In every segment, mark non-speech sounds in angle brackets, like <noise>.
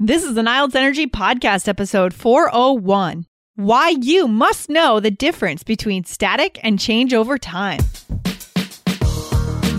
This is an IELTS Energy Podcast episode 401. Why you must know the difference between static and change over time.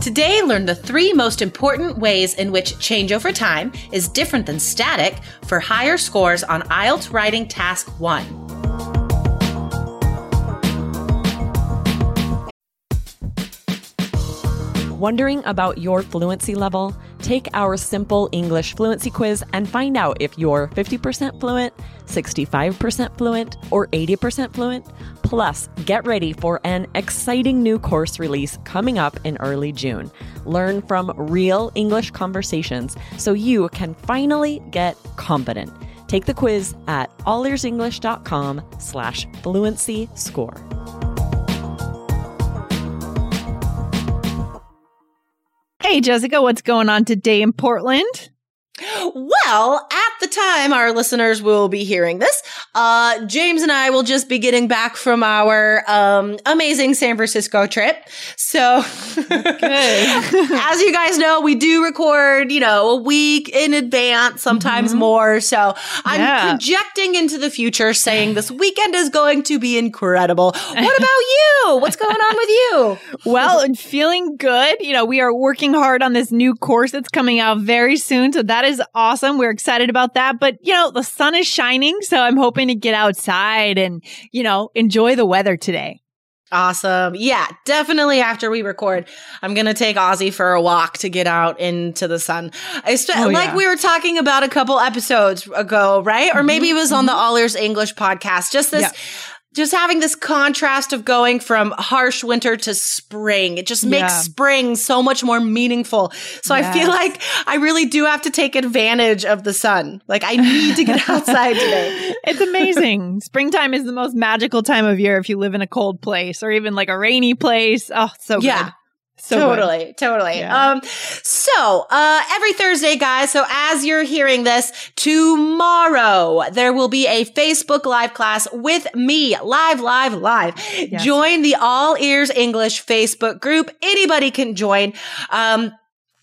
Today, learn the three most important ways in which change over time is different than static for higher scores on IELTS Writing Task 1. Wondering about your fluency level? Take our simple English fluency quiz and find out if you're 50% fluent, 65% fluent, or 80% fluent. Plus, get ready for an exciting new course release coming up in early June. Learn from real English conversations so you can finally get confident. Take the quiz at allearsenglish.com slash fluency score. Hey, Jessica, what's going on today in Portland? Well, at the time our listeners will be hearing this, uh, James and I will just be getting back from our um, amazing San Francisco trip. So, <laughs> as you guys know, we do record, you know, a week in advance, sometimes mm-hmm. more. So, I'm yeah. projecting into the future saying this weekend is going to be incredible. What <laughs> about you? What's going on with you? well, and feeling good. You know, we are working hard on this new course that's coming out very soon. So, that is awesome. We're excited about that. But, you know, the sun is shining. So I'm hoping to get outside and, you know, enjoy the weather today. Awesome. Yeah, definitely after we record, I'm going to take Ozzy for a walk to get out into the sun. Spe- oh, like yeah. we were talking about a couple episodes ago, right? Or maybe mm-hmm. it was on the mm-hmm. All Ears English podcast. Just this just having this contrast of going from harsh winter to spring. It just makes yeah. spring so much more meaningful. So yes. I feel like I really do have to take advantage of the sun. Like I need to get <laughs> outside today. It's amazing. Springtime is the most magical time of year if you live in a cold place or even like a rainy place. Oh, so yeah. good. So totally, good. totally. Yeah. Um, so, uh, every Thursday, guys. So as you're hearing this, tomorrow there will be a Facebook live class with me, live, live, live. Yes. Join the All Ears English Facebook group. Anybody can join. Um,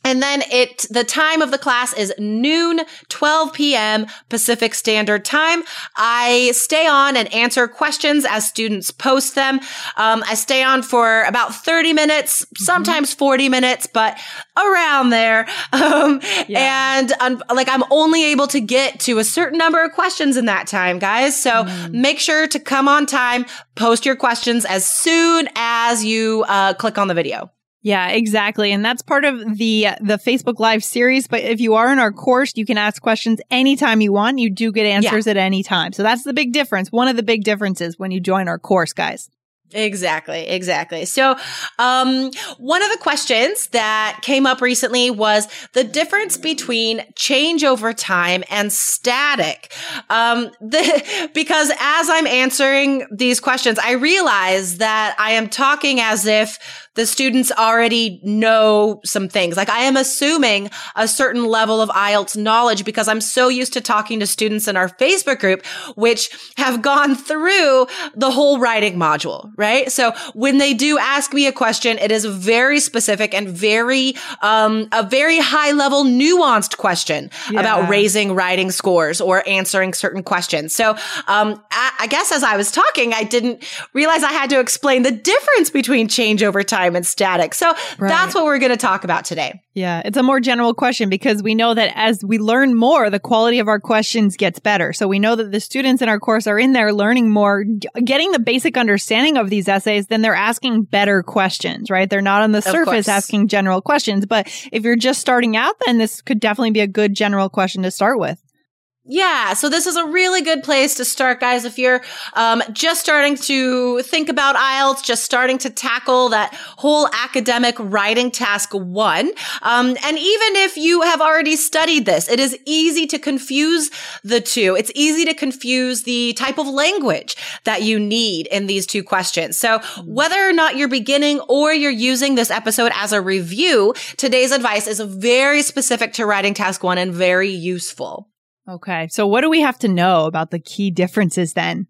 and then it, the time of the class is noon, 12 p.m. Pacific Standard Time. I stay on and answer questions as students post them. Um, I stay on for about 30 minutes, mm-hmm. sometimes 40 minutes, but around there. <laughs> Um, yeah. and um, like I'm only able to get to a certain number of questions in that time, guys. So mm. make sure to come on time, post your questions as soon as you uh, click on the video. Yeah, exactly. And that's part of the the Facebook Live series, but if you are in our course, you can ask questions anytime you want. You do get answers yeah. at any time. So that's the big difference. One of the big differences when you join our course, guys. Exactly, exactly. So, um, one of the questions that came up recently was the difference between change over time and static. Um, the, <laughs> because as I'm answering these questions, I realize that I am talking as if the students already know some things. Like I am assuming a certain level of IELTS knowledge because I'm so used to talking to students in our Facebook group, which have gone through the whole writing module, right? So when they do ask me a question, it is very specific and very, um, a very high level nuanced question yeah. about raising writing scores or answering certain questions. So, um, I, I guess as I was talking, I didn't realize I had to explain the difference between change over time time and static. So right. that's what we're going to talk about today. Yeah, it's a more general question because we know that as we learn more, the quality of our questions gets better. So we know that the students in our course are in there learning more, getting the basic understanding of these essays, then they're asking better questions, right? They're not on the surface asking general questions. But if you're just starting out, then this could definitely be a good general question to start with. Yeah, so this is a really good place to start, guys. If you're um, just starting to think about IELTS, just starting to tackle that whole academic writing task one, um, and even if you have already studied this, it is easy to confuse the two. It's easy to confuse the type of language that you need in these two questions. So whether or not you're beginning or you're using this episode as a review, today's advice is very specific to writing task one and very useful. Okay. So what do we have to know about the key differences then?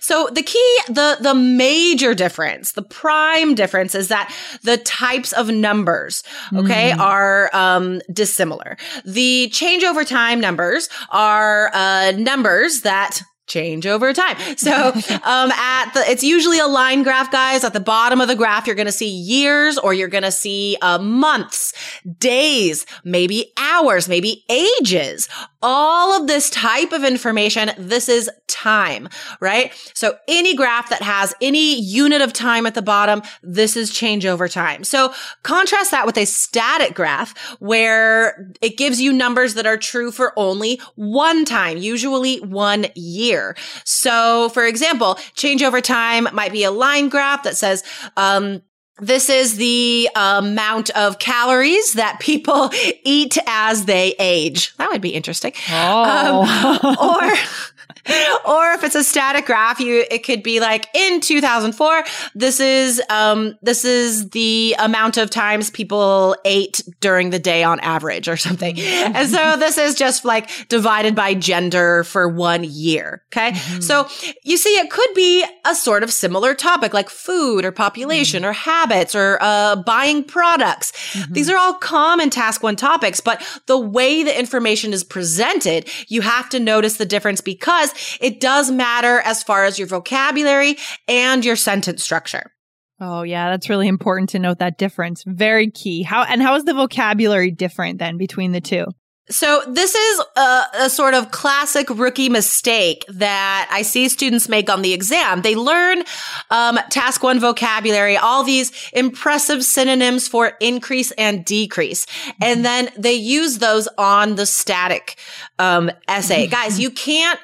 So the key, the, the major difference, the prime difference is that the types of numbers, okay, mm. are, um, dissimilar. The change over time numbers are, uh, numbers that change over time. So, <laughs> um, at the, it's usually a line graph, guys. At the bottom of the graph, you're going to see years or you're going to see, uh, months, days, maybe hours, maybe ages. All of this type of information, this is time, right? So any graph that has any unit of time at the bottom, this is change over time. So contrast that with a static graph where it gives you numbers that are true for only one time, usually one year So for example, change over time might be a line graph that says, um, this is the amount of calories that people <laughs> eat as they age. That would be interesting. Oh. Um, or <laughs> <laughs> or if it's a static graph, you it could be like in 2004, this is um this is the amount of times people ate during the day on average or something. Mm-hmm. And so this is just like divided by gender for one year. Okay. Mm-hmm. So you see, it could be a sort of similar topic like food or population mm-hmm. or habits or uh, buying products. Mm-hmm. These are all common task one topics, but the way the information is presented, you have to notice the difference because it does matter as far as your vocabulary and your sentence structure. Oh yeah, that's really important to note that difference. Very key. How and how is the vocabulary different then between the two? So this is a, a, sort of classic rookie mistake that I see students make on the exam. They learn um, task one vocabulary, all these impressive synonyms for increase and decrease, and mm-hmm. then they use those on the static um, essay. Mm-hmm. Guys, you can't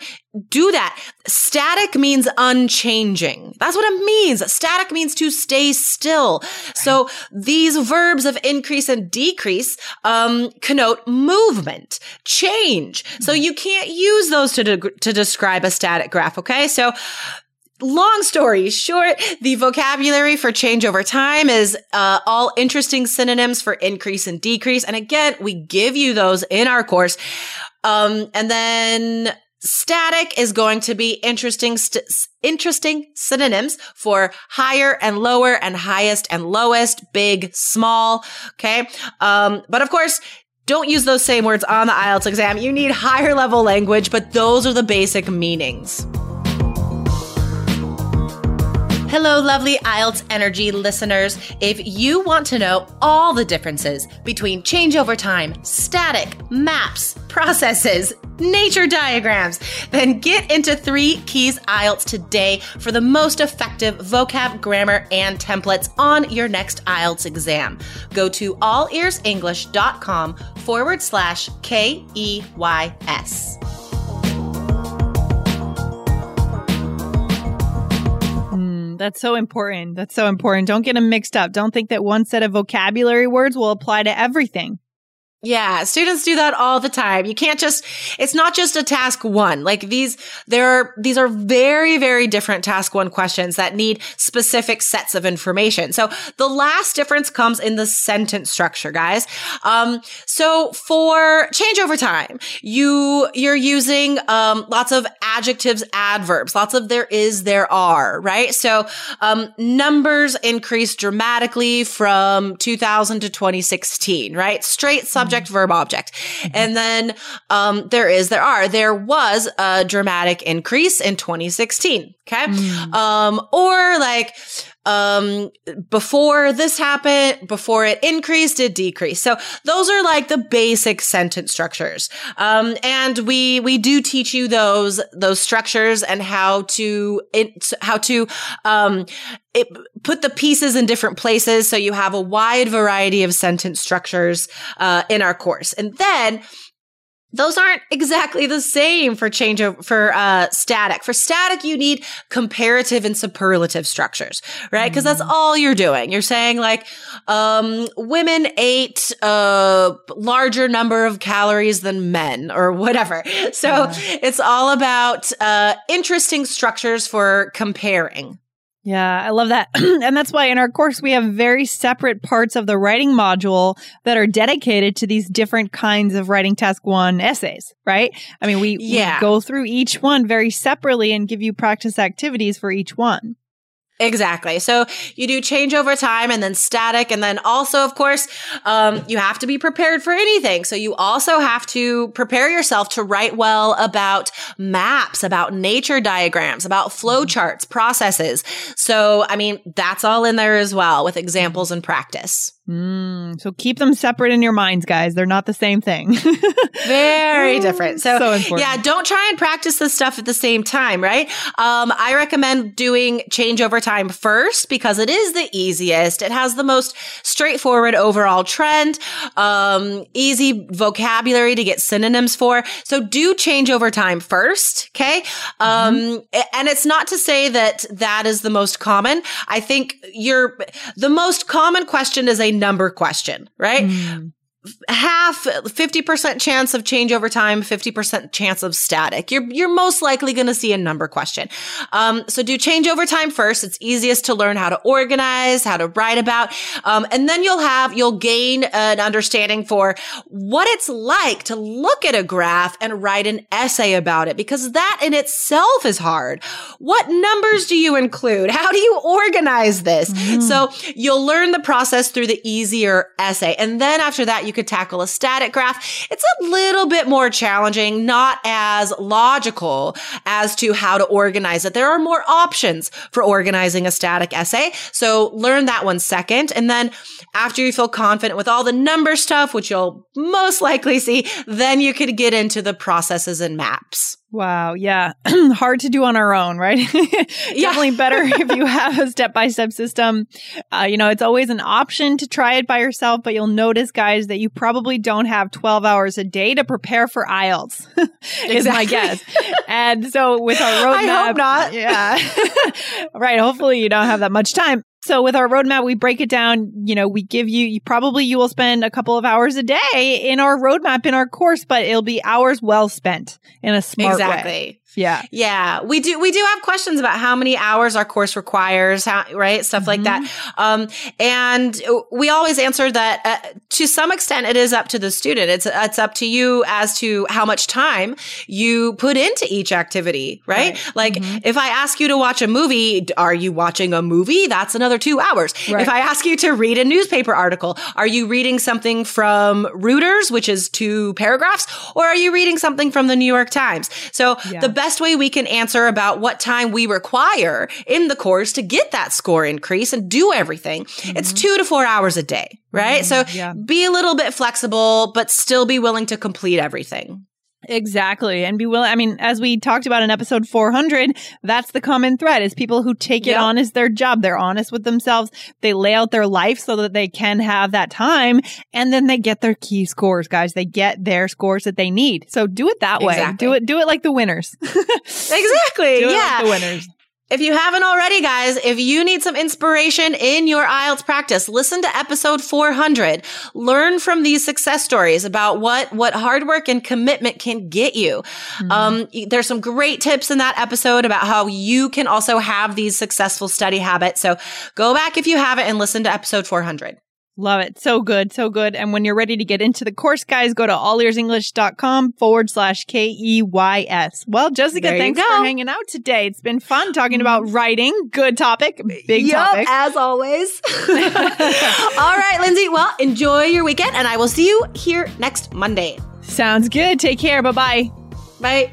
do that. Static means unchanging. That's what it means. Static means to stay still. So these verbs of increase and decrease um, connote movement, change. So you can't use those to de- to describe a static graph. Okay, so. Long story short, the vocabulary for change over time is uh, all interesting synonyms for increase and decrease. And again, we give you those in our course. Um, and then Static is going to be interesting, st- interesting synonyms for higher and lower and highest and lowest, big, small. Okay. Um, but of course, don't use those same words on the IELTS exam. You need higher level language, but those are the basic meanings. Hello, lovely IELTS Energy listeners. If you want to know all the differences between change over time, static, maps, processes, nature diagrams, then get into Three Keys IELTS today for the most effective vocab, grammar, and templates on your next IELTS exam. Go to allearsenglish.com forward slash K E Y S. Hmm, that's so important. That's so important. Don't get them mixed up. Don't think that one set of vocabulary words will apply to everything. Yeah, students do that all the time. You can't just, it's not just a task one. Like these, there are, these are very, very different task one questions that need specific sets of information. So the last difference comes in the sentence structure, guys. Um, so for change over time, you, you're using, um, lots of adjectives, adverbs, lots of there is, there are, right? So, um, numbers increased dramatically from 2000 to 2016, right? Straight subject verb, object. And then um, there is, there are, there was a dramatic increase in 2016. Okay. Mm. Um, or like, um, before this happened, before it increased, it decreased. So those are like the basic sentence structures. Um, and we, we do teach you those, those structures and how to, it, how to, um, it, put the pieces in different places. So you have a wide variety of sentence structures, uh, in our course. And then, those aren't exactly the same for change for uh, static. For static, you need comparative and superlative structures, right? Because mm. that's all you're doing. You're saying like, um, women ate a larger number of calories than men or whatever. So yeah. it's all about uh, interesting structures for comparing. Yeah, I love that. <clears throat> and that's why in our course, we have very separate parts of the writing module that are dedicated to these different kinds of writing task one essays, right? I mean, we, yeah. we go through each one very separately and give you practice activities for each one. Exactly. So you do change over time and then static. And then also, of course, um, you have to be prepared for anything. So you also have to prepare yourself to write well about maps, about nature diagrams, about flow mm-hmm. charts, processes. So, I mean, that's all in there as well with examples and practice. Mm, so keep them separate in your minds, guys. They're not the same thing. <laughs> Very different. So, so yeah, don't try and practice this stuff at the same time, right? Um, I recommend doing change over time first because it is the easiest. It has the most straightforward overall trend, um, easy vocabulary to get synonyms for. So do change over time first. Okay. Um, mm-hmm. and it's not to say that that is the most common. I think you're the most common question is a number question, right? Mm half 50% chance of change over time 50% chance of static. You're you're most likely going to see a number question. Um, so do change over time first. It's easiest to learn how to organize how to write about. Um, and then you'll have you'll gain an understanding for what it's like to look at a graph and write an essay about it because that in itself is hard. What numbers do you include? How do you organize this? Mm. so you'll learn the process through the easier essay. And then after that you could tackle a static graph. It's a little bit more challenging, not as logical as to how to organize it. There are more options for organizing a static essay. So learn that one second. And then after you feel confident with all the number stuff, which you'll most likely see, then you could get into the processes and maps. Wow. Yeah. <clears throat> Hard to do on our own, right? <laughs> Definitely better <laughs> if you have a step by step system. Uh, you know, it's always an option to try it by yourself, but you'll notice, guys, that you probably don't have 12 hours a day to prepare for IELTS, <laughs> is my guess. and so with our roadmap. I hope not. Yeah. right. Hopefully you don't have that much time. So with our roadmap, we break it down. You know, we give you, you probably you will spend a couple of hours a day in our roadmap in our course, but it'll be hours well spent in a smart exactly. way. Yeah. Yeah. We do, we do have questions about how many hours our course requires, how, right? Stuff mm-hmm. like that. Mm-hmm. Um, and we always answer that uh, to some extent it is up to the student. It's, it's up to you as to how much time you put into each activity, right? right. Like mm-hmm. if I ask you to watch a movie, are you watching a movie? That's another two hours. Right. If I ask you to read a newspaper article, are you reading something from Reuters, which is two paragraphs, or are you reading something from the New York Times? So yeah. the best best way we can answer about what time we require in the course to get that score increase and do everything. Mm-hmm. It's two to four hours a day, right? Mm-hmm. So yeah. be a little bit flexible, but still be willing to complete everything. Exactly. And be willing. I mean, as we talked about in episode 400, that's the common thread is people who take yep. it on as their job. They're honest with themselves. They lay out their life so that they can have that time and then they get their key scores, guys. They get their scores that they need. So do it that way. Do it, do it like the winners. <laughs> exactly. Do yeah. Like the winners. If you haven't already, guys, if you need some inspiration in your IELTS practice, listen to episode 400. Learn from these success stories about what, what hard work and commitment can get you. Mm-hmm. Um, there's some great tips in that episode about how you can also have these successful study habits. So go back if you haven't and listen to episode 400. Love it. So good. So good. And when you're ready to get into the course, guys, go to allearsenglish.com forward slash K E Y S. Well, Jessica, there thanks for hanging out today. It's been fun talking about mm-hmm. writing. Good topic. Big yep, topic. As always. <laughs> <laughs> All right, Lindsay. Well, enjoy your weekend and I will see you here next Monday. Sounds good. Take care. Bye-bye. Bye.